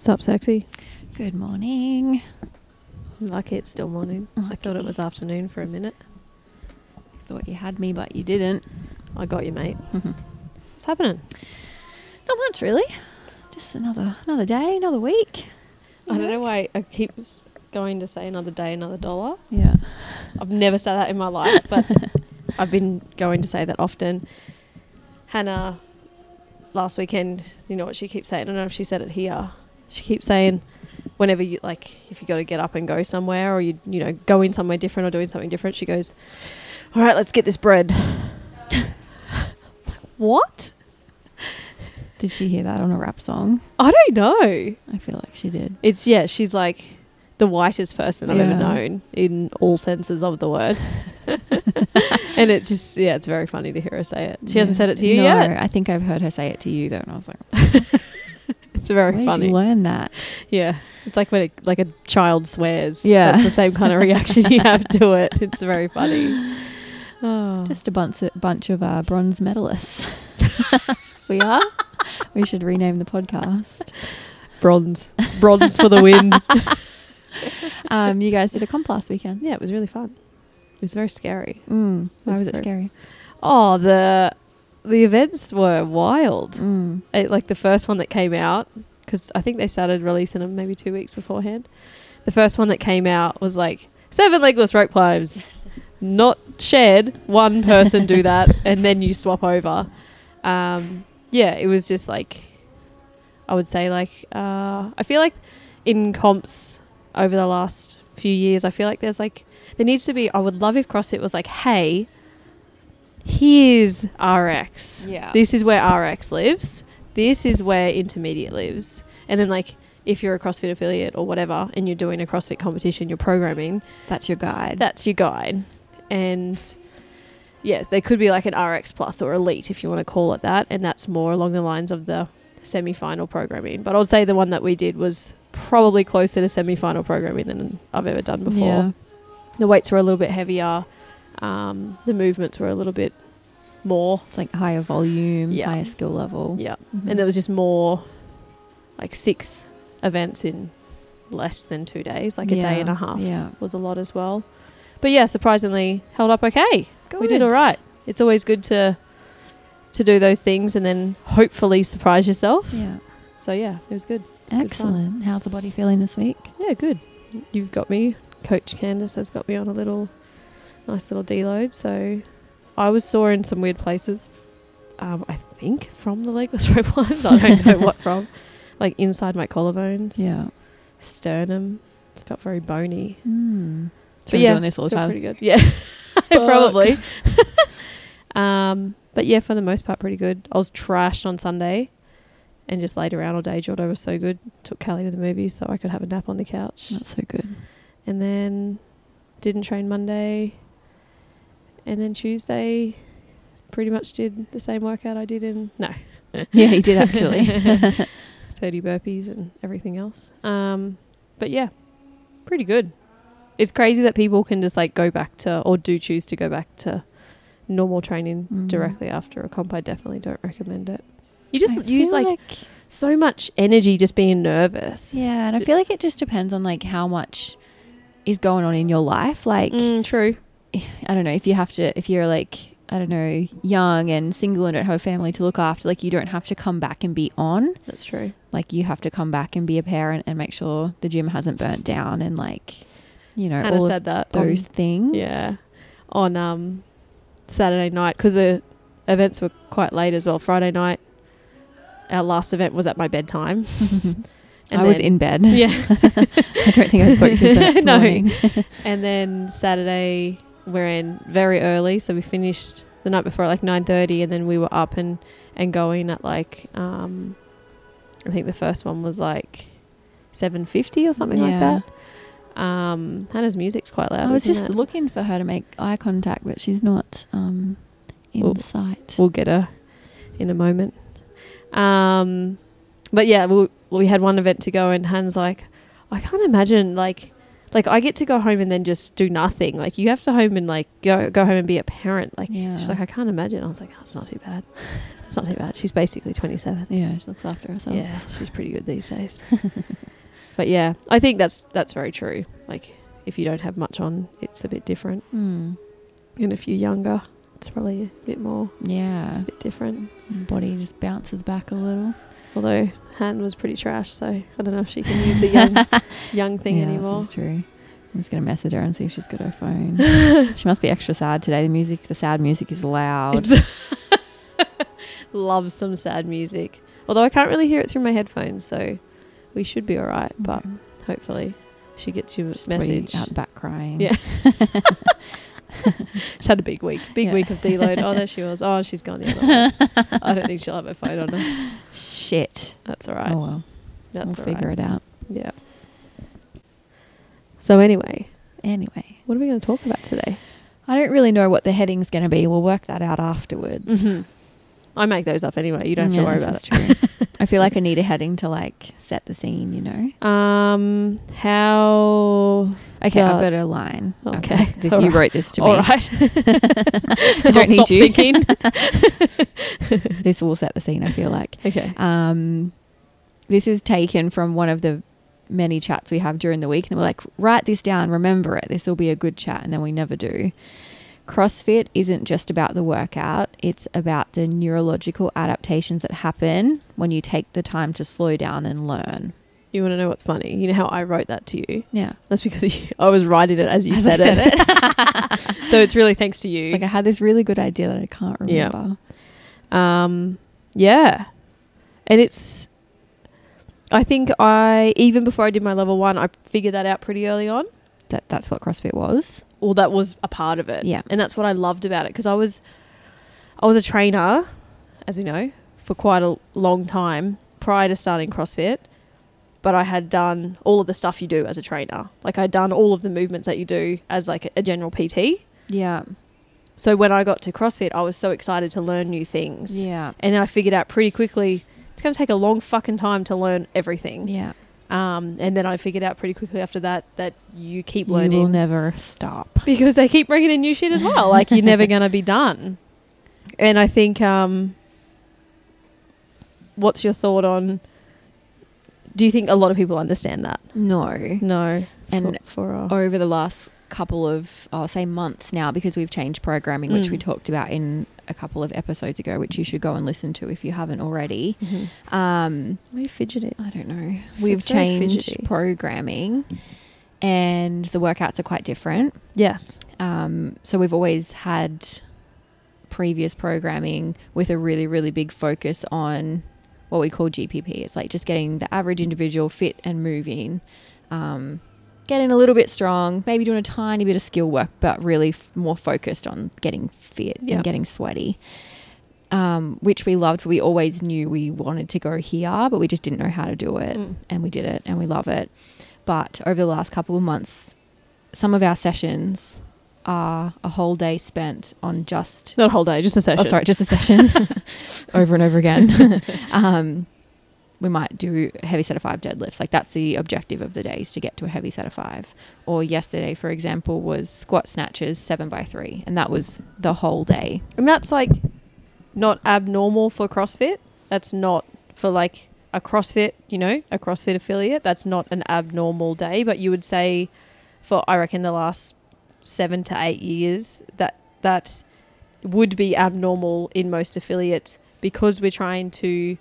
Sup, sexy? Good morning. Lucky it's still morning. I thought it was afternoon for a minute. Thought you had me, but you didn't. I got you, mate. What's happening? Not much, really. Just another another day, another week. I don't know why I keep s- going to say another day, another dollar. Yeah. I've never said that in my life, but I've been going to say that often. Hannah, last weekend, you know what she keeps saying? I don't know if she said it here. She keeps saying, whenever you like, if you got to get up and go somewhere, or you you know going somewhere different or doing something different, she goes, "All right, let's get this bread." what? Did she hear that on a rap song? I don't know. I feel like she did. It's yeah, she's like the whitest person I've ever known in all senses of the word. and it just yeah, it's very funny to hear her say it. She hasn't said it to you no, yet. I think I've heard her say it to you though, and I was like, It's very where funny. did you learn that? Yeah, it's like when it, like a child swears. Yeah. that's the same kind of reaction you have to it. It's very funny. Oh. Just a bunch of, bunch of uh, bronze medalists. we are. We should rename the podcast. bronze, bronze for the win. Um, you guys did a comp last weekend. yeah, it was really fun. It was very scary. Mm. Why was was it scary? Oh, the the events were wild. Mm. it, like the first one that came out because I think they started releasing them maybe two weeks beforehand. The first one that came out was like seven legless rope climbs, not shared. One person do that, and then you swap over. Um, yeah, it was just like I would say like uh, I feel like in comps over the last few years, I feel like there's like there needs to be. I would love if CrossFit was like, hey, here's RX. Yeah. This is where RX lives. This is where intermediate lives. And then like if you're a CrossFit affiliate or whatever and you're doing a CrossFit competition, you're programming, That's your guide. that's your guide. And yeah, they could be like an RX plus or elite if you want to call it that. And that's more along the lines of the semi final programming. But I would say the one that we did was probably closer to semi final programming than I've ever done before. Yeah. The weights were a little bit heavier. Um, the movements were a little bit more. It's like higher volume, Yeah. higher skill level. Yeah. Mhm. and there was just more like six events in less than two days like a day and a half yeah. was a lot as well but yeah surprisingly held up okay we did all right it's always good to to do those things and then hopefully surprise yourself Yeah. so yeah it was good It was good. Excellent. How's the body feeling this week? yeah good you've got me coach candace has got me on a little nice little deload so i was sore in some weird places um, i think from the legless rope climbs i don't know what from like inside my collarbones Yeah. sternum. It's felt very bony. Mm. But yeah, doing this all the time. pretty good. Yeah, probably. um, but yeah, for the most part, pretty good. I was trashed on Sunday, and just laid around all day. Jordo was so good. Took Callie to the movies so I could have a nap on the couch, That's so good. and then didn't train Monday, and then Tuesday. Pretty much did the same workout I did in no Yeah, he did actually. 30 burpees and everything else. Um, but yeah, pretty good. It's crazy that people can just like go back to or do choose to go back to normal training Mm. directly after a comp. I definitely don't recommend it. You just I use feel like, so much energy just being nervous. yeah, and I feel like it just depends on like how much is going on in your life. Like Mm, true. I don't know if you have to if you're like I don't know young and single and don't have a family to look after. Like you don't have to come back and be on. That's true. Like you have to come back and be a parent and make sure the gym hasn't burnt down and like you know Hannah all said that. on- those things. yeah, on um Saturday night because the events were quite late as well. Friday night, our last event was at my bedtime. I was in bed. Yeah. I don't think I spoke to you No. morning. And then Saturday we're in very early, so we finished the night before at like nine thirty, and then we were up and and going at like um, I think the first one was like seven fifty or something like that. Um, Hannah's music's quite loud. I was just it? looking for her to make eye contact, but she's not um, in Well, sight. We'll get her in a moment. Um, but yeah, we, we had one event to go, and Han's like, I can't imagine like like I get to go home and then just do nothing. Like you have to home and like go go home and be a parent. Like Yeah. she's like, I can't imagine. I was like, oh, it's not too bad. It's not too bad. She's basically 27. Yeah, she looks after herself. Yeah, she's pretty good these days. but yeah, I think that's that's very true. Like if you don't have much on, it's a bit different. Mm. And if you're younger, it's probably a bit more. Yeah. It's a bit different. Body just bounces back a little. Although Han was pretty trash, so I don't know if she can use the young young thing yeah, anymore. This is true. I'm just gonna message her and see if she's got her phone. she must be extra sad today. The music, the sad music, is loud. Love some sad music. Although I can't really hear it through my headphones, so we should be all right. Mm. But Okay. hopefully, she gets your She's message. out back crying. Yeah. She had a big week, big Yeah. week of deload. Oh, there she was. Oh, she's gone the other way. I don't think she'll have her phone on her. Shit. That's all right. Oh well, That's we'll figure right. it out. Yeah. So anyway, Anyway, what are we going to talk about today? I don't really know what the heading's going to be. We'll work that out afterwards. Mm-hmm. I make those up anyway. You don't have Yeah, to worry about it. True. I feel like I need a heading to like set the scene. You know. Um, how? Okay, I've got a line. Okay. This, you right. wrote this to me. All right. I don't need you. thinking. This will set the scene. I feel like. okay. Um, this is taken from one of the many chats we have during the week, and we're like, write this down, remember it. This will be a good chat, and then we never do. CrossFit isn't just about the workout; it's about the neurological adaptations that happen when you take the time to slow down and learn. You want to know what's funny? You know how I wrote that to you? Yeah, That's because you, I was writing it as you As I said, said it. so it's really thanks to you. it's like I had this really good idea that I can't Yeah. remember. Um, yeah, and it's. I think I even before I did my level one, I figured that out pretty early on. That that's what CrossFit was. Well, that was a part of it. Yeah. and that's what I loved about it because I was, I was a trainer, as we know, for quite a long time prior to starting CrossFit. But I had done all of the stuff you do as a trainer. Like I'd done all of the movements that you do as like a, general PT. Yeah, So when I got to CrossFit, I was so excited to learn new things. yeah, And then I figured out pretty quickly it's going to take a long fucking time to learn everything. yeah. Um, and then I figured out pretty quickly after that that you keep learning. You will never stop. because they keep bringing in new shit as well. like you're never going to be done. And I think, um, what's your thought on? Do you think a lot of people understand that? No. No. And for, for over the last couple of, I'll say months now, because we've changed programming, which we Mm. talked about in a couple of episodes ago, which you should go and listen to if you haven't already. Mhm. Um, Why are you fidgeting? I don't know. We've changed programming, and the workouts are quite different. Yes. Um, so we've always had previous programming with a really, really big focus on what we call GPP. It's like just getting the average individual fit and moving, um, getting a little bit strong, maybe doing a tiny bit of skill work, but really f- more focused on getting fit Yeah. and getting sweaty. Um, which we loved. We always knew we wanted to go here, but we just didn't know how to do it Mm. and we did it and we love it. But over the last couple of months, some of our sessions are a whole day spent on just Not a whole day, just a session. oh sorry, just a session over and over again. um, we might do a heavy set of five deadlifts. Like that's the objective of the day is to get to a heavy set of five. Or yesterday, for example, was squat snatches seven by three, and that was the whole day. And that's like not abnormal for CrossFit. That's not for like a CrossFit, you know, a CrossFit affiliate. That's not an abnormal day. But you would say for, I reckon, the last seven to eight years, that that would be abnormal in most affiliates because we're trying to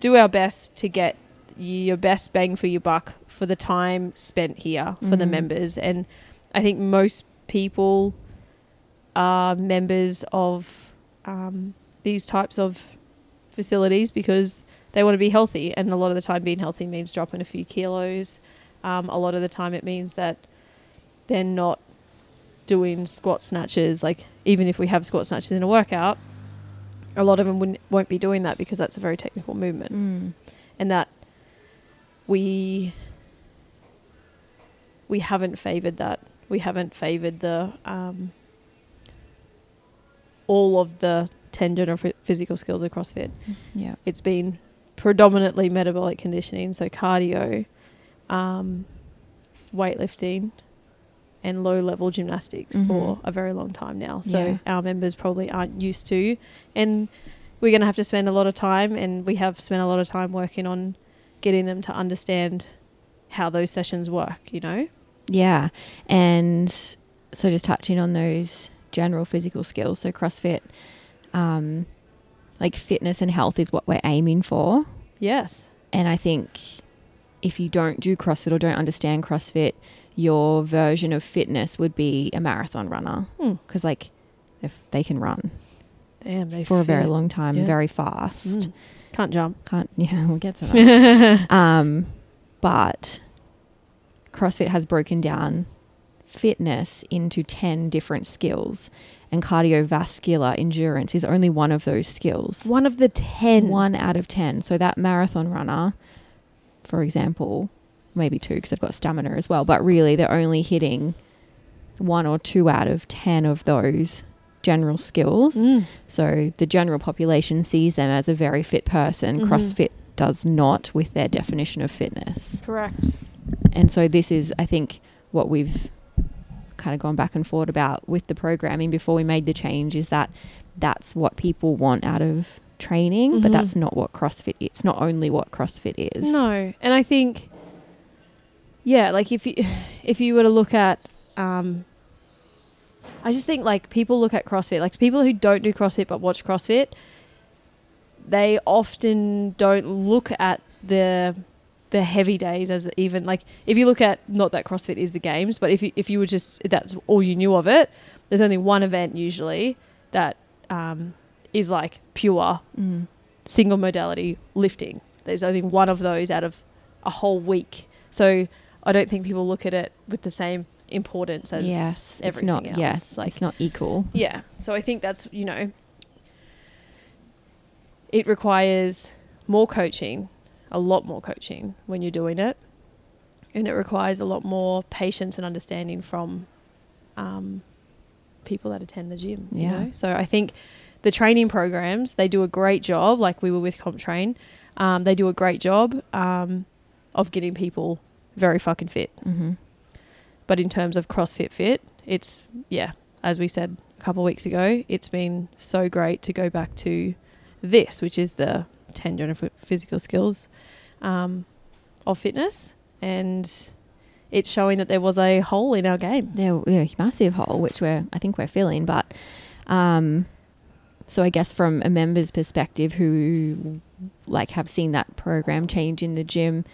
do our best to get your best bang for your buck for the time spent here for the Mhm. members. And I think most people are members of um, these types of facilities because they want to be healthy. And a lot of the time, being healthy means dropping a few kilos. Um, a lot of the time, it means that they're not doing squat snatches. Like, even if we have squat snatches in a workout, a lot of them wouldn't, won't be doing that because that's a very technical movement Mm. and that we we haven't favored that we haven't favored the um, all of the tendon or phy- physical skills of CrossFit. Yeah. It's been predominantly metabolic conditioning, so cardio, um, weightlifting, and low level gymnastics for Mhm. a very long time now. So Yeah. our members probably aren't used to, and we're going to have to spend a lot of time, and we have spent a lot of time working on getting them to understand how those sessions work, you know? Yeah. And so just touching on those general physical skills. So CrossFit, um, like fitness and health is what we're aiming for. Yes. And I think if you don't do CrossFit or don't understand CrossFit, your version of fitness would be a marathon runner Hmm. because like if they can run Damn, for a very long time, Yeah. very fast. Mm. Can't jump. Can't yeah, we'll get to that. um, but CrossFit has broken down fitness into 10 different skills, and cardiovascular endurance is only one of those skills. One of the 10. One out of 10. So that marathon runner, for example, maybe two because they've got stamina as well, but really they're only hitting one or two out of 10 of those general skills. Mm. So the general population sees them as a very fit person. Mhm. CrossFit does not with their definition of fitness. Correct. And so this is, I think, what we've kind of gone back and forth about with the programming before we made the change is that that's what people want out of training, but Mhm. that's not what CrossFit is. It's not only what CrossFit is. No, and I think, yeah, like if you if you were to look at, um, I just think like people look at CrossFit, like people who don't do CrossFit but watch CrossFit, they often don't look at the the heavy days as even like if you look at not that CrossFit is the games, but if you if you were just that's all you knew of it, there's only one event usually that um, is like pure Mm. single modality lifting. There's only one of those out of a whole week. So I don't think people look at it with the same importance as yes, it's not. else. Yes, Like- it's not equal. yeah. So I think that's, you know, it requires more coaching, a lot more coaching when you're doing it. And it requires a lot more patience and understanding from um, people that attend the gym. You Yeah. know? So I think the training programs, they do a great job, like we were with CompTrain. Um, they do a great job um, of getting people very fucking fit. Mm-hmm. But in terms of CrossFit Fit, it's yeah, as we said a couple of weeks ago, it's been so great to go back to this, which is the ten general ph- physical skills um, of fitness, and it's showing that there was a hole in our game. A massive hole, which we're I think we're filling. But um, so I guess from a member's perspective, who like have seen that program change in the gym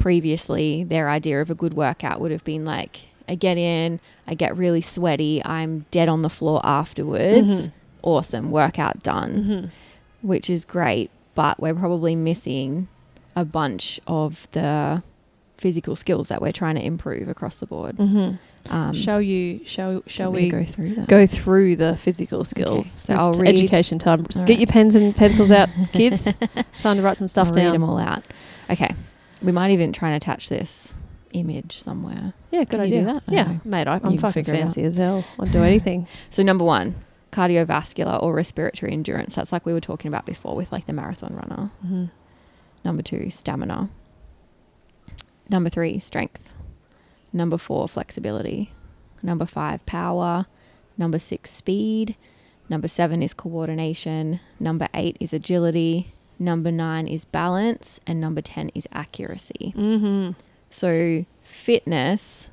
previously, their idea of a good workout would have been like, I get in, I get really sweaty, I'm dead on the floor afterwards. Mhm. Awesome, workout done, Mhm. which is great. But we're probably missing a bunch of the physical skills that we're trying to improve across the board. Mhm. Um, shall you? Shall shall we go through that? go through the physical skills? so I'll read- education time. All Get right. your pens and pencils out, kids. Time to write some stuff I'll read them all out. Okay, we might even try and attach this image somewhere. Yeah, good Can idea. do that? I Yeah, mate, I, I'm can fucking figure it out. fancy as hell. I'll do anything. So number one, cardiovascular or respiratory endurance. That's like we were talking about before with like the marathon runner. mm-hmm. Number two, stamina. Number three, strength. Number four, flexibility. Number five, power. Number six, speed. Number seven is coordination. Number eight is agility. Number nine is balance. And number 10 is accuracy. Mm-hmm. So, fitness,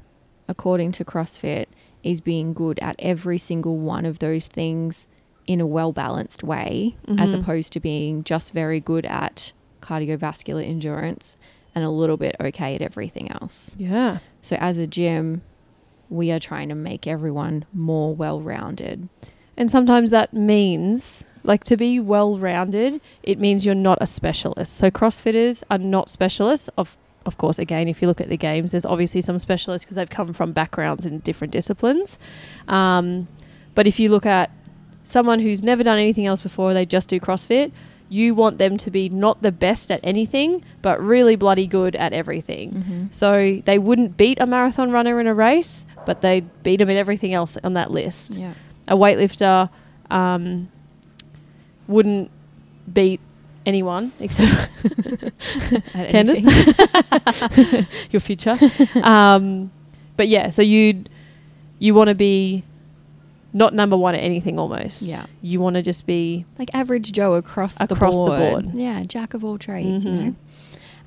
according to CrossFit, is being good at every single one of those things in a well balanced way, as Mhm. opposed to being just very good at cardiovascular endurance and a little bit okay at everything else. Yeah. So, as a gym, we are trying to make everyone more well rounded. And sometimes that means, like, to be well rounded, it means you're not a specialist. So, CrossFitters are not specialists. Of, of course, again, if you look at the games, there's obviously some specialists because they've come from backgrounds in different disciplines. Um, but if you look at someone who's never done anything else before, they just do CrossFit, you want them to be not the best at anything, but really bloody good at everything. Mm-hmm. So they wouldn't beat a marathon runner in a race, but they'd beat them in everything else on that list. Yeah. A weightlifter um, wouldn't beat anyone except Candace, your future. um, but yeah, so you'd you want to be not number one at anything almost. Yeah. You want to just be like average Joe across, Across the the board. board. Yeah, jack of all trades, you Mhm.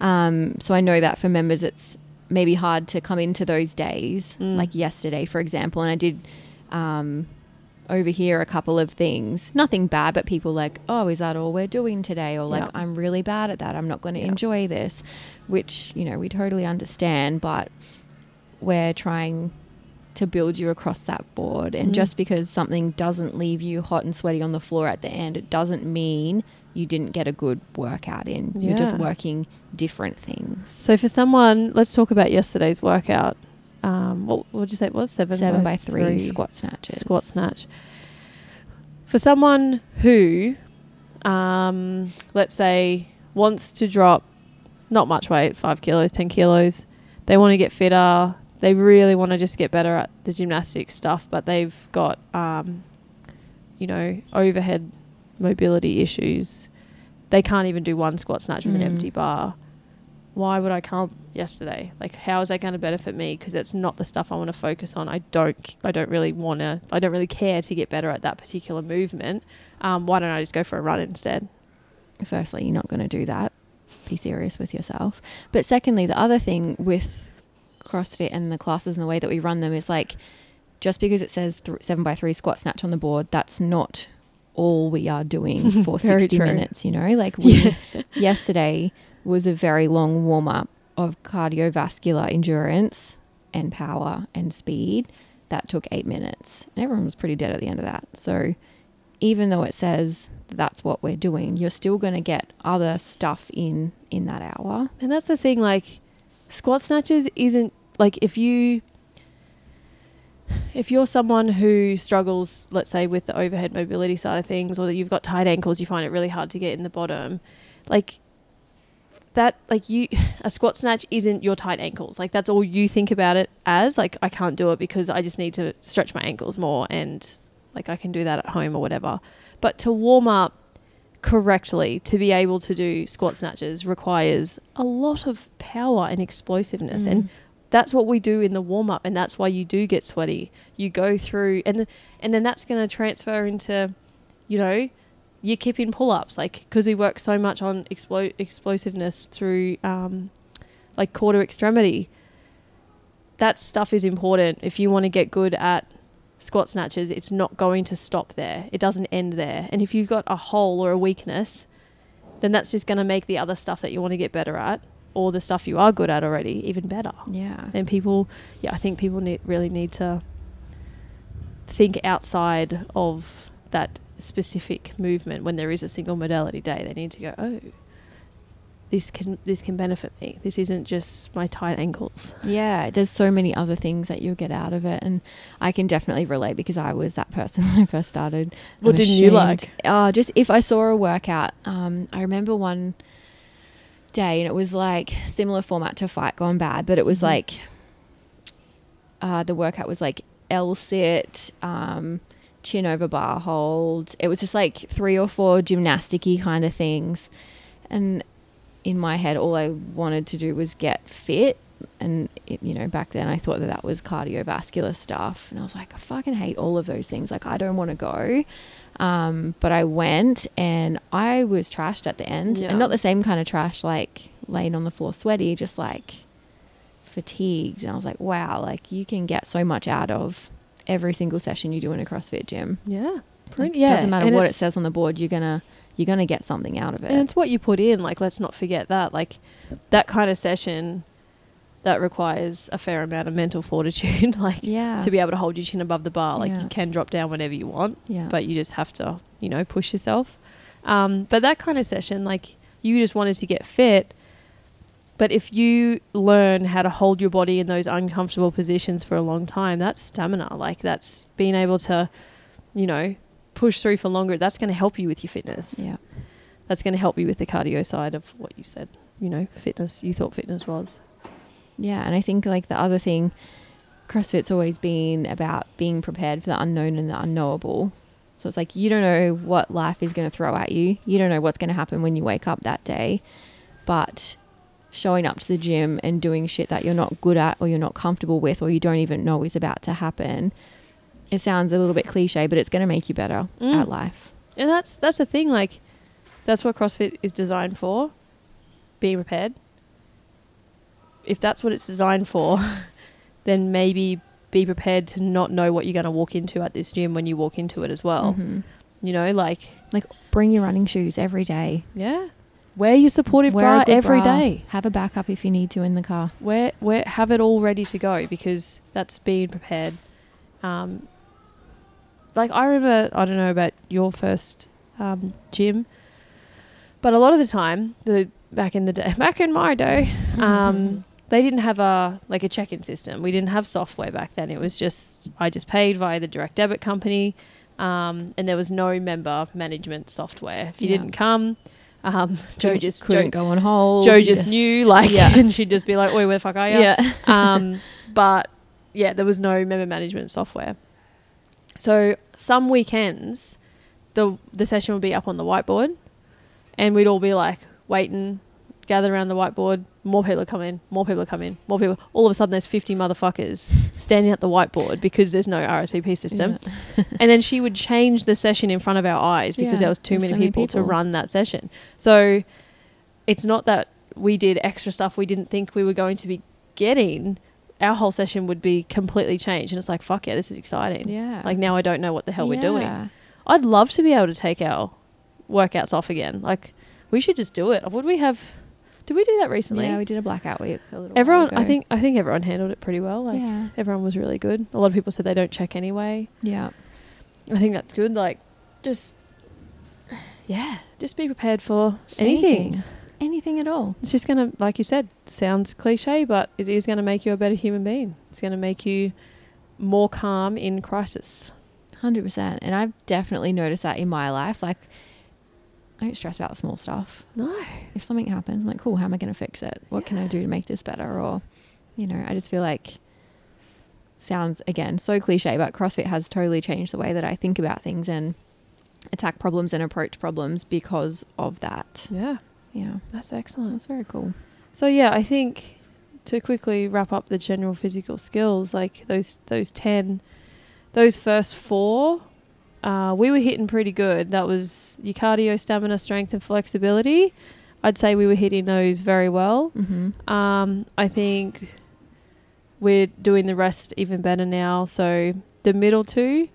know. Um, so I know that for members, it's maybe hard to come into those days, Mm. like yesterday, for example. And I did um, overhear a couple of things, nothing bad, but people like, oh, is that all we're doing today? Or like, Yeah. I'm really bad at that. I'm not going to Yeah. enjoy this, which, you know, we totally understand, but we're trying to build you across that board. And Mm. just because something doesn't leave you hot and sweaty on the floor at the end, it doesn't mean you didn't get a good workout in. You're just working different things. so for someone. Let's talk about yesterday's workout. Um, what would you say it was? Seven, Seven by three, squat snatches. squat snatch. For someone who, um, let's say, wants to drop not much weight, five kilos, ten kilos, they want to get fitter. They really want to just get better at the gymnastics stuff, but they've got, um, you know, overhead mobility issues. They can't even do one squat snatch with an Mm. empty bar. Why would I come yesterday? Like, how is that going to benefit me? Because that's not the stuff I want to focus on. I don't. I don't really want to. I don't really care to get better at that particular movement. Um, why don't I just go for a run instead? firstly, you're not going to do that. Be serious with yourself. But secondly, the other thing with CrossFit and the classes and the way that we run them is like, just because it says th- seven by three squat snatch on the board, that's not all we are doing for 60 true. minutes, you know? Like, we, yesterday was a very long warm up of cardiovascular endurance and power and speed that took eight minutes. And everyone was pretty dead at the end of that. So, even though it says that's what we're doing, you're still going to get other stuff in in that hour. And that's the thing, like squat snatches isn't like if you if you're someone who struggles, let's say with the overhead mobility side of things, or that you've got tight ankles, you find it really hard to get in the bottom, like that like you a squat snatch isn't your tight ankles. Like that's all you think about it as. Like I can't do it because I just need to stretch my ankles more and like I can do that at home or whatever. But to warm up correctly to be able to do squat snatches requires a lot of power and explosiveness and mm. that's what we do in the warm up and that's why you do get sweaty you go through and and then that's going to transfer into you know your kipping pull-ups like because we work so much on explo- explosiveness through um, like core to extremity. That stuff is important. If you want to get good at squat snatches it's not going to stop there. It doesn't end there. And if you've got a hole or a weakness then that's just going to make the other stuff that you want to get better at or the stuff you are good at already even better. Yeah. and people yeah i think people need really need to think outside of that specific movement when there is a single modality day they need to go oh this can this can benefit me this isn't just my tight ankles Yeah, there's so many other things that you'll get out of it, and I can definitely relate because I was that person when I first started. What I'm didn't you like? Oh, just if I saw a workout. Um, I remember one day, and it was like similar format to Fight Gone Bad, but it was Mhm. like uh, the workout was like L sit, um, chin over bar hold. It was just like three or four gymnasticy kind of things, and in my head, all I wanted to do was get fit. And it, you know, back then I thought that that was cardiovascular stuff, and I was like, I fucking hate all of those things. Like, I don't want to go. Um, but I went, and I was trashed at the end, Yeah. and not the same kind of trash, like laying on the floor sweaty, just like fatigued. And I was like, wow, like you can get so much out of every single session you do in a CrossFit gym. yeah Like, yeah doesn't matter and what it says on the board, you're gonna you're gonna get something out of it. And it's what you put in. Like, let's not forget that. Like, that kind of session that requires a fair amount of mental fortitude. like, yeah, to be able to hold your chin above the bar. Like, Yeah. you can drop down whenever you want, yeah, but you just have to, you know, push yourself. Um, but that kind of session, like, you just wanted to get fit. But if you learn how to hold your body in those uncomfortable positions for a long time, that's stamina. Like, that's being able to, you know, push through for longer. That's going to help you with your fitness yeah, that's going to help you with the cardio side of what you said. You know, fitness. You thought fitness was. yeah. And I think like the other thing, CrossFit's always been about being prepared for the unknown and the unknowable. So it's like you don't know what life is going to throw at you. You don't know what's going to happen when you wake up that day, but showing up to the gym and doing shit that you're not good at or you're not comfortable with or you don't even know is about to happen it sounds a little bit cliche, but it's going to make you better Mm. at life. And that's that's the thing. Like, that's what CrossFit is designed for. Being prepared. If that's what it's designed for, then maybe be prepared to not know what you're going to walk into at this gym when you walk into it as well. Mhm. You know, like Like bring your running shoes every day. yeah, wear your supportive Wear bra every bra. day. Have a backup if you need to in the car. Wear wear have it all ready to go because that's being prepared. Um, like I remember, I don't know about your first um, gym, but a lot of the time, the back in the day, back in my day, um, they didn't have a like a check-in system. We didn't have software back then. It was just I just paid via the direct debit company, um, and there was no member management software. If you Yeah. didn't come, um, Joe just couldn't Joe, go on hold. Joe you just knew like, yeah, and she'd just be like, "Oi, where the fuck are you?" yeah. um, but yeah, there was no member management software. So some weekends, the the session would be up on the whiteboard, and we'd all be like waiting, gather around the whiteboard. More people are coming. More people are coming. More people. All of a sudden, there's 50 motherfuckers standing at the whiteboard because there's no RSVP system. and then she would change the session in front of our eyes because Yeah, there was too many, so many people, to run that session. So it's not that we did extra stuff we didn't think we were going to be getting. Our whole session would be completely changed, and it's like, fuck yeah, this is exciting. Yeah. Like now I don't know what the hell we're doing. Yeah. I'd love to be able to take our workouts off again. Like we should just do it. Would we have? Did we do that recently? Yeah, we did a blackout week a little everyone, I think, I think everyone handled it pretty well. Like yeah. everyone was really good. A lot of people said they don't check anyway. Yeah. I think that's good. Like, just yeah, just be prepared for anything. Anything. Anything at all. It's just gonna, like you said, sounds cliche, but it is gonna make you a better human being. It's gonna make you more calm in crisis. Hundred percent. And I've definitely noticed that in my life. Like I don't stress about small stuff. No, If something happens, I'm like, cool, how am I gonna fix it? What can I do to make this better? Or you know, I just feel like sounds again so cliche, but CrossFit has totally changed the way that I think about things and attack problems and approach problems because of that. yeah, Yeah. that's excellent. That's very cool. So yeah, I think to quickly wrap up the general physical skills, like those those ten, those first four, uh, we were hitting pretty good. That was your cardio, stamina, strength, and flexibility. I'd say we were hitting those very well. Mm-hmm. Um, I think we're doing the rest even better now. So the middle two,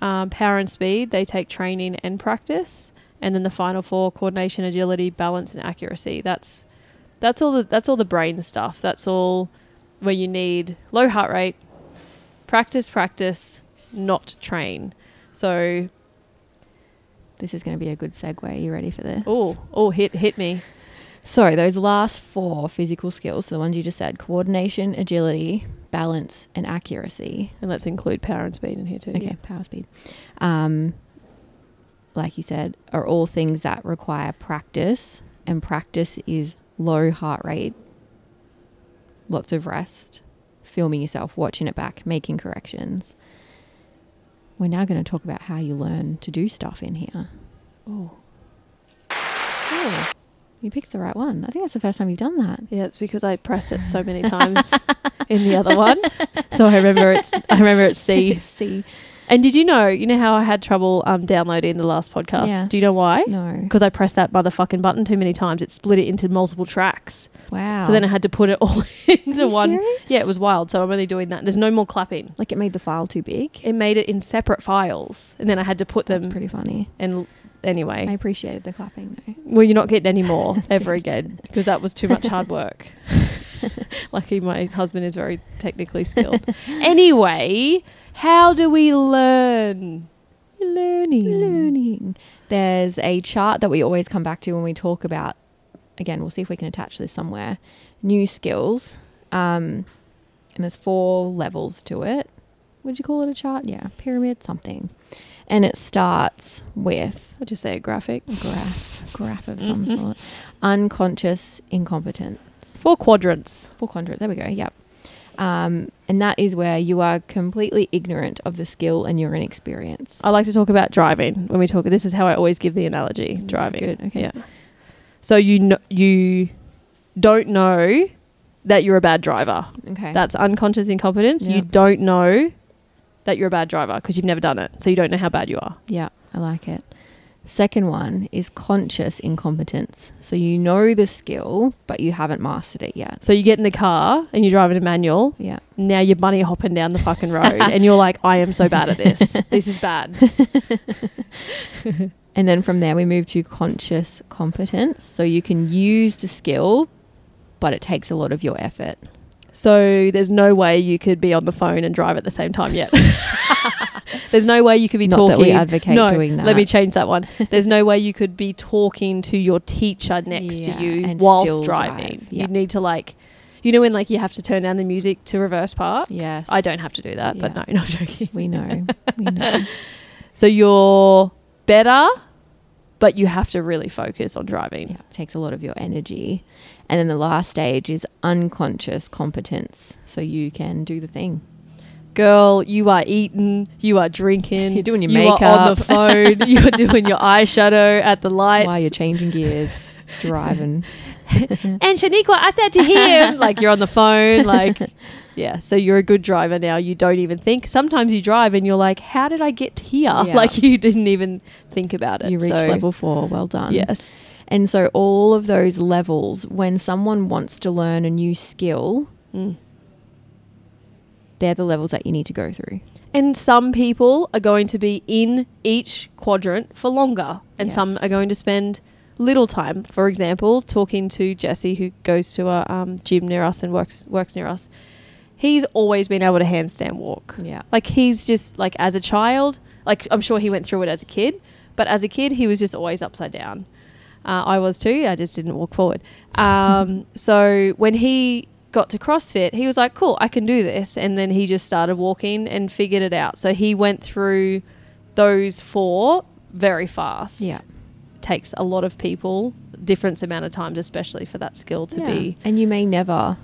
um, power and speed, they take training and practice, and then the final four, coordination, agility, balance, and accuracy. That's that's all the that's all the brain stuff. That's all where you need low heart rate, practice, practice, not train. So This is going to be a good segue. You ready for this? oh oh hit hit me. So those last four physical skills, the ones you just said, coordination, agility, balance, and accuracy. And let's include power and speed in here too. Okay, power speed. Um, like you said, are all things that require practice, and practice is low heart rate, lots of rest, filming yourself, watching it back, making corrections. We're now going to talk about how you learn to do stuff in here. Oh. Oh, you picked the right one. I think that's the first time you've done that. Yeah, it's because I pressed it so many times in the other one. So I remember it's I remember it's C. C. And did you know, you know how I had trouble um, downloading the last podcast? Yes. Do you know why? No. Because I pressed that motherfucking button too many times. It split it into multiple tracks. Wow. So then I had to put it all into one. serious? Yeah, it was wild. So I'm only doing that. There's no more clapping. like it made the file too big. It made it in separate files, and then I had to put That's them. pretty funny. And anyway, I appreciated the clapping though. well, you're not getting any more ever again because that was too much hard work. Lucky my husband is very technically skilled. anyway, how do we learn? Learning. Learning. There's a chart that we always come back to when we talk about. Again, we'll see if we can attach this somewhere. New skills. Um, and there's four levels to it. Would you call it a chart? Yeah, pyramid, something. And it starts with I'll just say a graphic. a graph, graph of some Mhm. sort. Unconscious incompetence. Four quadrants. Four quadrant. There we go. Yep. Um, and that is where you are completely ignorant of the skill and your inexperience. I like to talk about driving when we talk. This is how I always give the analogy. Driving. good, okay. Yeah. So you kn- you don't know that you're a bad driver. Okay. That's unconscious incompetence. Yeah. You don't know that you're a bad driver because you've never done it, so you don't know how bad you are. Yeah, I like it. Second one is conscious incompetence. So you know the skill, but you haven't mastered it yet. So you get in the car and you're driving a manual. Yeah. Now you're bunny hopping down the fucking road, and you're like, I am so bad at this. this is bad. And then from there, we move to conscious competence. So you can use the skill, but it takes a lot of your effort. So there's no way you could be on the phone and drive at the same time yet. there's no way you could be Not talking. that we advocate no, doing that. let me change that one. There's no way you could be talking to your teacher next Yeah, to you whilst driving. drive. Yeah. You need to like, you know, when like you have to turn down the music to reverse park. Yes. I don't have to do that, but Yeah. no, not joking. We know. we know. So you're better, but you have to really focus on driving. Yeah, it takes a lot of your energy. And then the last stage is unconscious competence. So you can do the thing. Girl, you are eating, you are drinking, You're doing your makeup you are on the phone, you are doing your eyeshadow at the lights. While you're changing gears, driving. and Shaniqua, I said to him, like you're on the phone, like, yeah. So you're a good driver now. You don't even think. Sometimes you drive and you're like, how did I get here? Yeah. Like you didn't even think about it. You reach So, level four. Well done. Yes. And so all of those levels, when someone wants to learn a new skill, Mm. they're the levels that you need to go through. And some people are going to be in each quadrant for longer, and some are going to spend little time. For example, talking to Jesse, who goes to a um, gym near us and works works near us. He's always been able to handstand walk. Yeah. Like he's just like as a child, like I'm sure he went through it as a kid, but as a kid he was just always upside down. Uh, I was too. I just didn't walk forward. Um, so when he got to CrossFit, he was like, "Cool, I can do this," and then he just started walking and figured it out. So he went through those four very fast. Yeah. takes a lot of people different amount of times, especially for that skill to be. And you may never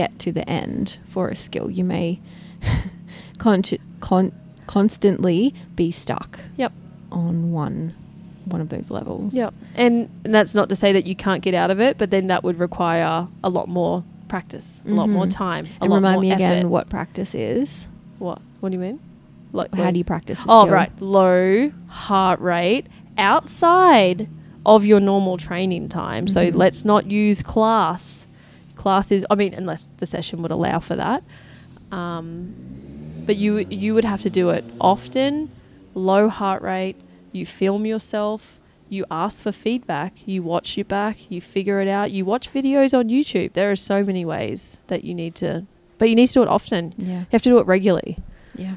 get to the end for a skill. You may con- con- constantly be stuck Yep. on one one of those levels. Yep. And, and that's not to say that you can't get out of it, but then that would require a lot more practice, a lot more Mhm. time, a And lot remind more me again what practice is. What? What do you mean? Like How do you practice? Oh, skill? right. Low heart rate outside of your normal training time. So Mhm. let's not use class. Class is, I mean, unless the session would allow for that. Um, but you you would have to do it often, low heart rate. You film yourself. You ask for feedback. You watch your back. You figure it out. You watch videos on YouTube. There are so many ways that you need to, but you need to do it often. Yeah. You have to do it regularly, Yeah.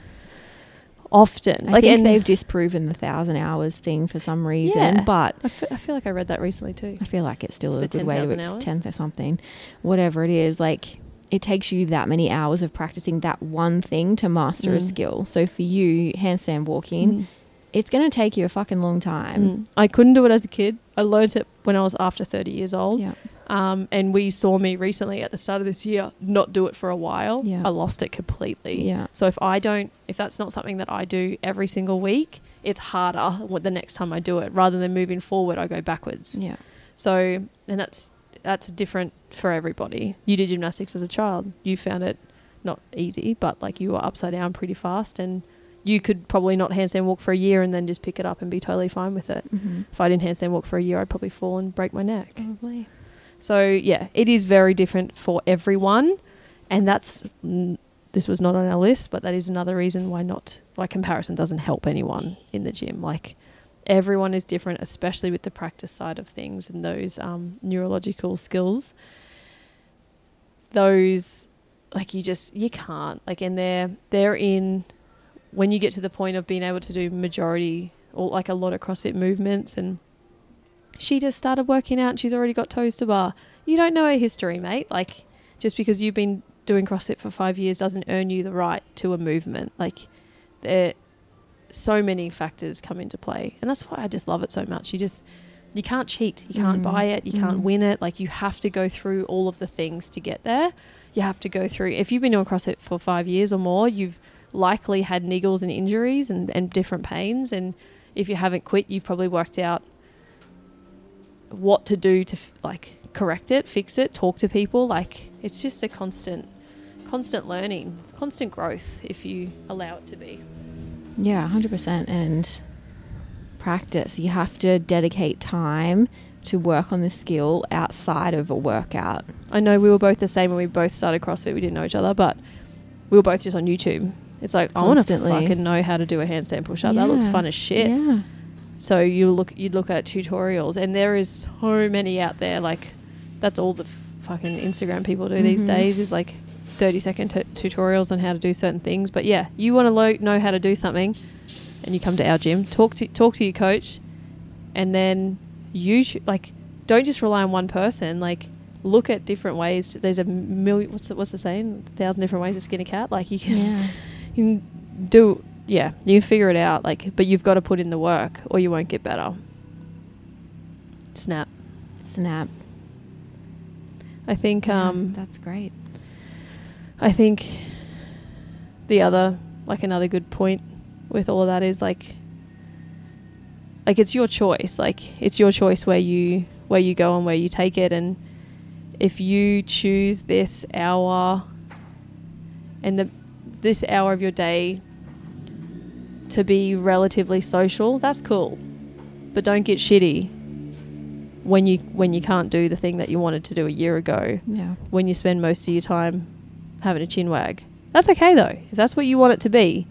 Often. I think and they've disproven the thousand hours thing for some reason, Yeah. but I feel like I read that recently too. I feel like it's still a The good way to 10,000 ex- tenth or something, whatever it is. Like it takes you that many hours of practicing that one thing to master a Mm. skill. So for you, handstand walking, it's going to take you a fucking long time. Mm. I couldn't do it as a kid. I learned it when I was after 30 years old. Yeah, Um, and we saw me recently at the start of this year not do it for a while. Yeah. I lost it completely. yeah, So if I don't, if that's not something that I do every single week, it's harder the next time I do it. Rather than moving forward, I go backwards. yeah, So, and that's that's different for everybody. You did gymnastics as a child. You found it not easy, but like you were upside down pretty fast, and you could probably not handstand walk for a year and then just pick it up and be totally fine with it. mm-hmm. If I didn't handstand walk for a year, I'd probably fall and break my neck. probably. So yeah, it is very different for everyone, and that's this was not on our list, but that is another reason why not why comparison doesn't help anyone in the gym. Like everyone is different, especially with the practice side of things and those um, neurological skills. Those like you just you can't like and they're they're in when you get to the point of being able to do majority or like a lot of CrossFit movements and she just started working out and she's already got toes to bar. You don't know her history, mate. Like just because you've been doing CrossFit for five years doesn't earn you the right to a movement. Like there so many factors come into play. And that's why I just love it so much. You just you can't cheat. You can't Mm. buy it. You can't Mm. win it. Like you have to go through all of the things to get there. You have to go through if you've been doing CrossFit for five years or more, you've likely had niggles and injuries and, and different pains and if you haven't quit, you've probably worked out what to do to f- like correct it, fix it, talk to people. Like it's just a constant, constant learning, constant growth if you allow it to be. Yeah, 100%. And practice. You have to dedicate time to work on the skill outside of a workout. I know we were both the same when we both started CrossFit. We didn't know each other, but we were both just on YouTube. It's like Constantly. I want to fucking know how to do a handstand push up. That looks fun as shit. Yeah. So you look you look at tutorials, and there is so many out there. Like that's all the f- fucking Instagram people do these Mhm. days is like thirty second t- tutorials on how to do certain things. But yeah, you want to lo- know how to do something, and you come to our gym. Talk to talk to your coach, and then you sh- like don't just rely on one person. Like look at different ways. There's a million. What's the, what's the saying? A thousand different ways to skin a cat. Like you can Yeah. you can do yeah you can figure it out like but you've got to put in the work or you won't get better snap Snap. i think Yeah, um that's great. i think the other like another good point with all of that is like like it's your choice like it's your choice where you where you go and where you take it and if you choose this hour and the this hour of your day to be relatively social that's cool but don't get shitty when you when you can't do the thing that you wanted to do a year ago Yeah. when you spend most of your time having a chin wag. That's okay though. If that's what you want it to be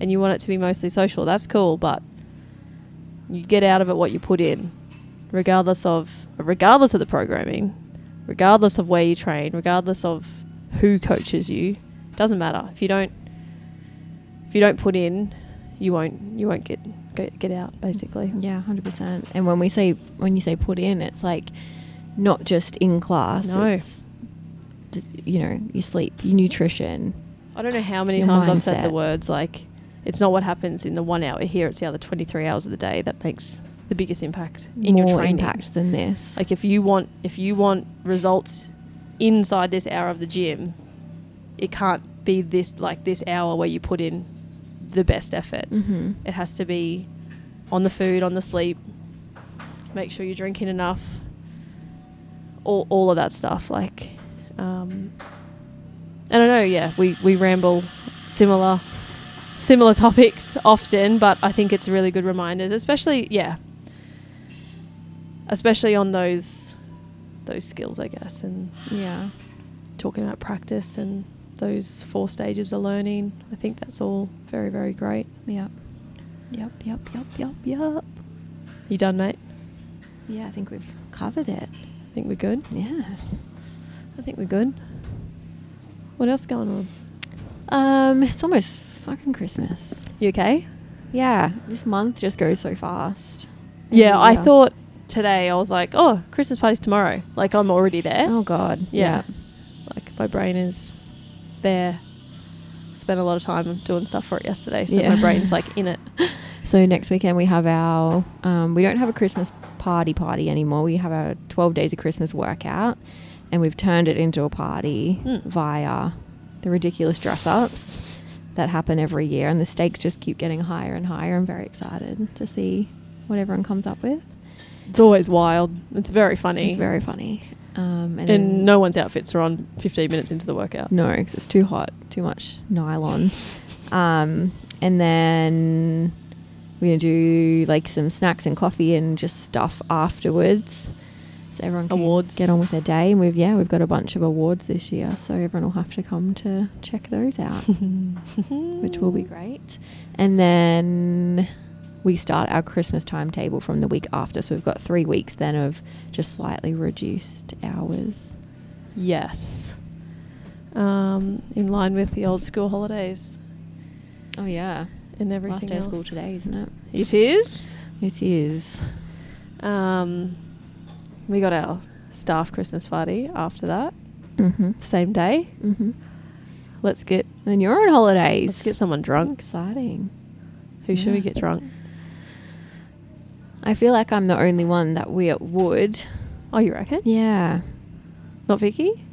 and you want it to be mostly social, that's cool, but you get out of it what you put in, regardless of regardless of the programming, regardless of where you train, regardless of who coaches you. Doesn't matter. If you don't if you don't put in, you won't you won't get get, get out basically. Yeah, hundred percent. And when we say when you say put in, it's like not just in class. No. Th- you know, your sleep, your nutrition. I don't know how many times I've said the words like, it's not what happens in the one hour here, it's the other 23 hours of the day that makes the biggest impact in more your training. impact than this. Like if you want if you want results inside this hour of the gym, it can't be this like this hour where you put in the best effort. mm-hmm. It has to be on the food, on the sleep. Make sure you're drinking enough. All, all of that stuff. Like, um, I don't know. Yeah, we, we ramble similar similar topics often, but I think it's really good reminders, especially yeah, especially on those those skills, I guess, and Yeah. talking about practice and those four stages of learning. I think that's all very very great. Yep. Yep. Yep. Yep. Yep. Yep. You done, mate? Yeah, I think we've covered it. I think we're good. Yeah. I think we're good. What else going on? Um, it's almost fucking Christmas. You okay? Yeah, this month just goes so fast. Yeah, I thought today I was like, oh, Christmas party's tomorrow. Like I'm already there. Oh God. Yeah. Like my brain is there. Spent a lot of time doing stuff for it yesterday, so Yeah. my brain's like in it. So next weekend we have our um, we don't have a Christmas party party anymore. We have our 12 days of Christmas workout and we've turned it into a party Mm. via the ridiculous dress ups that happen every year and the stakes just keep getting higher and higher. I'm very excited to see what everyone comes up with. It's always wild. It's very funny. It's very funny. Um, and and no one's outfits are on 15 minutes into the workout. No, because it's too hot, too much nylon. Um, and then we're gonna do like some snacks and coffee and just stuff afterwards, so everyone can Awards. get on with their day. And we've yeah, we've got a bunch of awards this year, so everyone will have to come to check those out, which will be great. And then we start our Christmas timetable from the week after, so we've got three weeks then of just slightly reduced hours. Yes. Um, in line with the old school holidays Oh yeah, and everything last day of school today, isn't it? It is. It is. Um, we got our staff Christmas party after that, Mm-hmm. same day. Mm-hmm. Let's get Then you're on holidays. let's get someone drunk. exciting. Who should we get drunk? I feel like I'm the only one that we would. Oh, you reckon? Yeah. Not Vicky?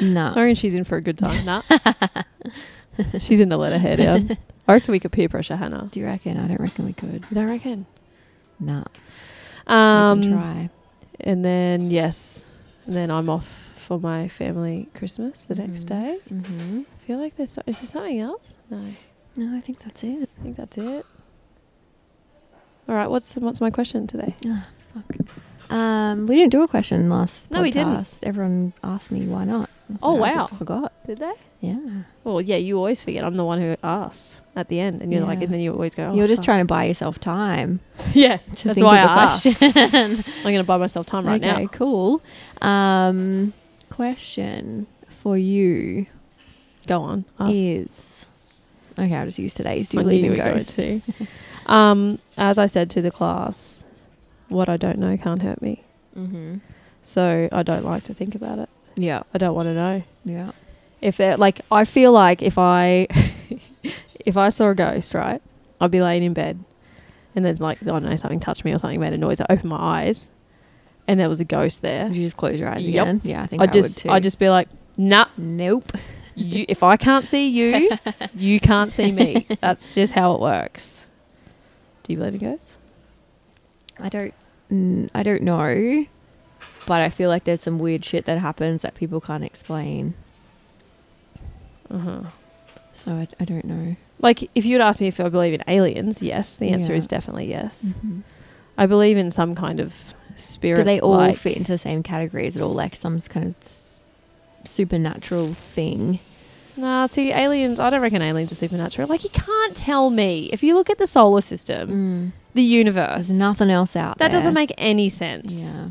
No. I reckon she's in for a good time. Nah. she's in the letterhead. Yeah. I reckon we could peer pressure Hannah. Do you reckon? I don't reckon we could. You don't reckon? No. Um, we can try. And then yes, and then I'm off for my family Christmas the next Mhm. day. Mm-hmm. I feel like there's is there something else? No, No, I think that's it. I think that's it. All right, what's what's my question today? Fuck. Um, we didn't do a question last. No, we didn't. podcast. Everyone asked me why not. So Oh, I wow. just forgot. Did they? Yeah. Well, yeah, you always forget. I'm the one who asks at the end, and you're like, and then you always go. Oh, You're just fuck." trying to buy yourself time. Yeah, To that's why I asked. I'm gonna buy myself time right okay, now. cool. Um, question for you Go on. Ask. is okay. I'll just use today's. Do you knew leave you and go go? too. um, as I said to the class, what I don't know can't hurt me. Mm-hmm. So I don't like to think about it. Yeah. I don't want to know. Yeah. If they're like, I feel like if I, if I saw a ghost, right, I'd be laying in bed, and there's like I don't know something touched me or something made a noise. I open my eyes, and there was a ghost there. Would you just close your eyes Yep. again? Yeah, I think I I, just. I just be like, nah. nope. You, if I can't see you, you can't see me. That's just how it works. Do you believe in ghosts? I don't. Mm, I don't know, but I feel like there's some weird shit that happens that people can't explain. Uh huh. So I, I don't know. Like, if you'd ask me if I believe in aliens, yes, the answer Yeah. is definitely yes. Mm-hmm. I believe in some kind of spirit. Do they all fit into the same category? Is it all like some kind of s- supernatural thing? Nah, see, aliens. I don't reckon aliens are supernatural. Like, you can't tell me if you look at the solar system, Mm. the universe. There's nothing else out there. That doesn't make any sense. Yeah.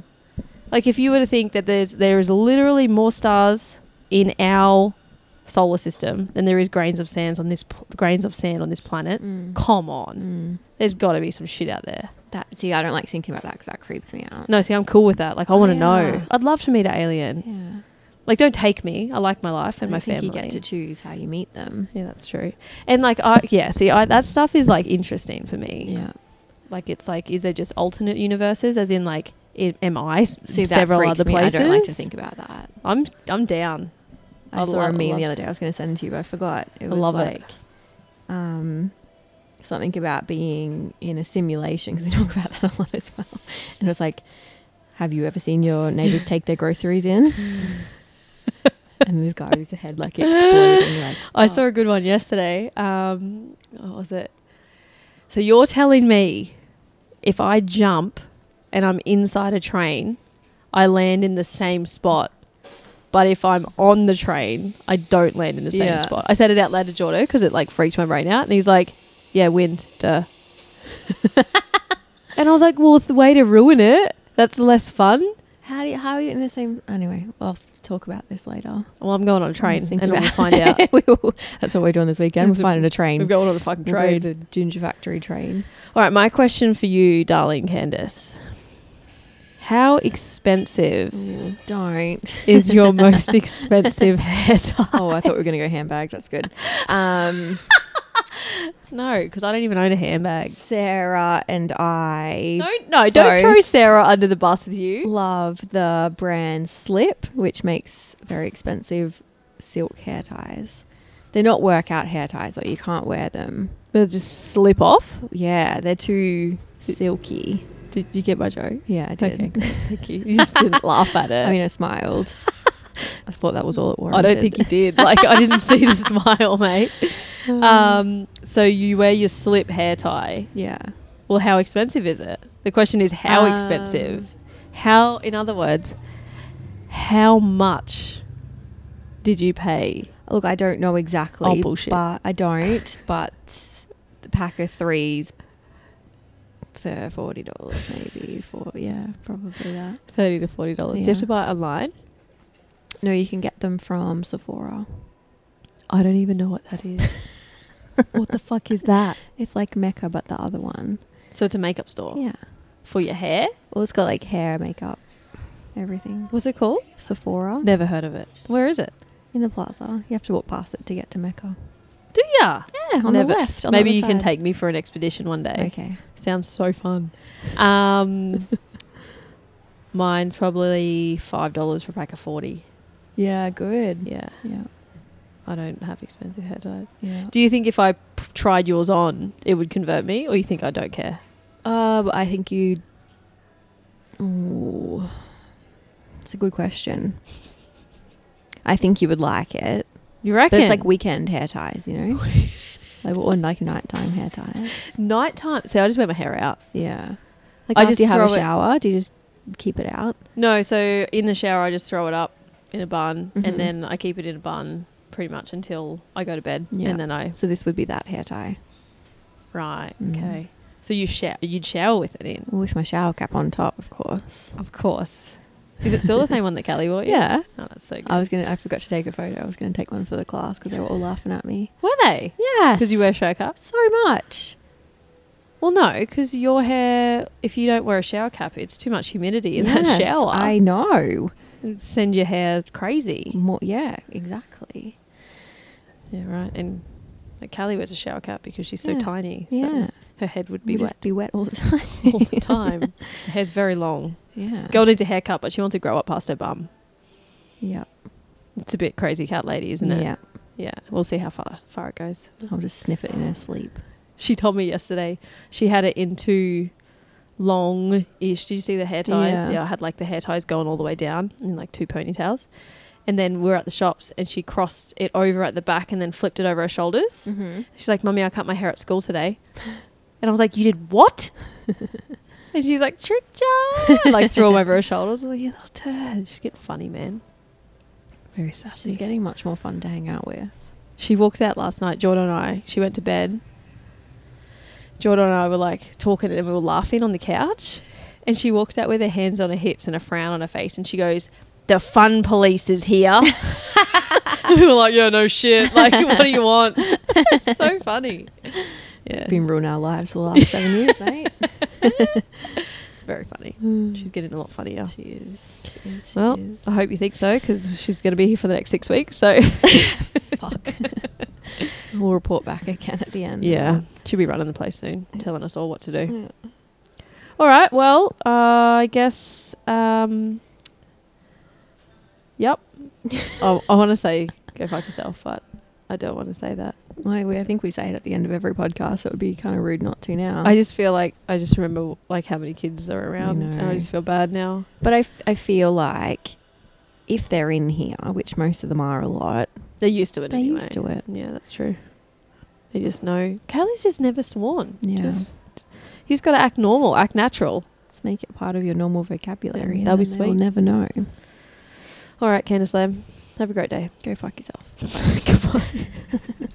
Like, if you were to think that there's there is literally more stars in our solar system than there is grains of sand on this pl- grains of sand on this planet. Mm. Come on, Mm. there's got to be some shit out there. That see, I don't like thinking about that because that creeps me out. No, see, I'm cool with that. Like, I Oh, want to yeah. know. I'd love to meet an alien. Yeah. Like, don't take me. I like my life and I my think family. You get to choose how you meet them. yeah, that's true. And like, I yeah, see, I, that stuff is like interesting for me. Yeah. Like, it's like, is there just alternate universes? As in, like, i am I See, several other me. places? I don't like to think about that. I'm I'm down. I, I saw lo- a meme the other day. I was going to send it to you, but I forgot. It I was love it. like um, something about being in a simulation because we talk about that a lot as well. And it was like, "Have you ever seen your neighbors take their groceries in?" and this guy with his head like exploding. Like, I oh. saw a good one yesterday. Um, what was it? So you're telling me if I jump and I'm inside a train, I land in the same spot. But if I'm on the train, I don't land in the same Yeah. spot. I said it out loud to Jordo because it like freaked my brain out, and he's like, "Yeah, wind, duh." and I was like, "Well, the way to ruin it, that's less fun." How do you, how are you in the same? Anyway, we'll talk about this later. Well, I'm going on a train, and we'll find out. We will- That's what we're doing this weekend. We're finding a train. We're going on a fucking We'll train. to the Ginger Factory train. All right, my question for you, darling Candace. How expensive Don't. is your most expensive hair tie? Oh, I thought we were going to go handbags. That's good. Um, No, because I don't even own a handbag. Sarah and I Don't no, don't throw Sarah under the bus with you. love the brand Slip, which makes very expensive silk hair ties. They're not workout hair ties, like you can't wear them. They'll just slip off. Yeah, they're too silky. Did you get my joke? Yeah, I did. Okay. Thank you. You just didn't laugh at it. I mean, I smiled. I thought that was all it was. I don't think you did. Like I didn't see the smile, mate. Um, so you wear your slip hair tie. Yeah. Well, how expensive is it? The question is how expensive. Um, How, in other words, how much did you pay? Look, I don't know exactly. Oh, bullshit. But I don't. But the pack of threes for forty dollars, maybe. For yeah, probably that. Thirty to forty dollars. Do you have to buy a online? No, you can get them from Sephora. I don't even know what that is. what the fuck is that? It's like Mecca, but the other one. So it's a makeup store Yeah. for your hair. Well, it's got like hair, makeup, everything. What's it called? Sephora Never heard of it. Where is it? in the plaza. You have to walk past it to get to Mecca. Do ya? Yeah, on Never. the left. on Maybe other you can take me for an expedition one day. Okay. Sounds so fun. Um, mine's probably five dollars for a pack of forty. Yeah, good. Yeah, Yeah. I don't have expensive hair ties. Yeah. Do you think if I p- tried yours on, it would convert me, or you think I don't care? Uh, I think you. Ooh, it's a good question. I think you would like it. You reckon? But it's like weekend hair ties, you know? like or like nighttime hair ties. nighttime. See, I just wear my hair out. Yeah. Like I just you have a throw it- shower, do you just keep it out? No, so in the shower, I just throw it up in a bun, Mhm. and then I keep it in a bun pretty much until I go to bed, Yeah. and then I So this would be that hair tie. right. Mm. Okay. So you shower, you'd shower with it in, With my shower cap on top, of course. of course. Is it still the same one that Kelly bought you? Yeah. Oh, that's so good. I was gonna. I forgot to take a photo. I was gonna take one for the class because they were all laughing at me. Were they? Yeah, Because you wear shower cap? so much. Well, no, because your hair, if you don't wear a shower cap, it's too much humidity in that Yes, shower. I know. Send your hair crazy. More, yeah, exactly. Yeah, right. And like Callie wears a shower cap because she's so Yeah. tiny. So Yeah, her head would be wet just be wet all the time. all the time. her hair's very long. yeah. Girl needs a haircut, but she wants to grow up past her bum. Yeah. It's a bit crazy cat lady, isn't it? Yeah. Yeah. We'll see how far far it goes. I'll just snip it in her sleep. She told me yesterday she had it into long ish. Did you see the hair ties? Yeah. Yeah. I had like the hair ties going all the way down in like two ponytails. And then we were at the shops and she crossed it over at the back and then flipped it over her shoulders. Mm-hmm. She's like, Mummy, I cut my hair at school today. And I was like, You did what? and she's like, Tricked ya. like threw them over her shoulders. I was like, You little turd. She's getting funny, man. Very sassy. She's getting much more fun to hang out with. She walks out last night, Jordan and I. She went to bed. Jordan and I were like talking and we were laughing on the couch. And she walks out with her hands on her hips and a frown on her face. And she goes, The fun police is here. we were like, Yeah, no shit. Like, what do you want? it's so funny. Yeah. Been ruining our lives for the last seven years, mate. It's very funny. She's getting a lot funnier. She is. She is. She Well, is. I hope you think so because she's going to be here for the next six weeks. So, Fuck. we'll report back again at the end. yeah, she'll be running the place soon, telling us all what to do. Yeah. All right. Well, uh, I guess. Um, yep. oh, I want to say go fuck yourself, but I don't want to say that. Well, we- I think we say it at the end of every podcast, so it would be kind of rude not to now. I just feel like I just remember like how many kids are around, and I know. just feel bad now. but I, f- I feel like if they're in here, which most of them are a lot, They're used to it They're anyway. used to it. Yeah, that's true. They just know. Kylie's just never sworn. Yeah. Just, just got to act normal, act natural. let's make it part of your normal vocabulary. and that'll be then they'll never know. All right, Candice Lamb. Have a great day. Go fuck yourself. Goodbye.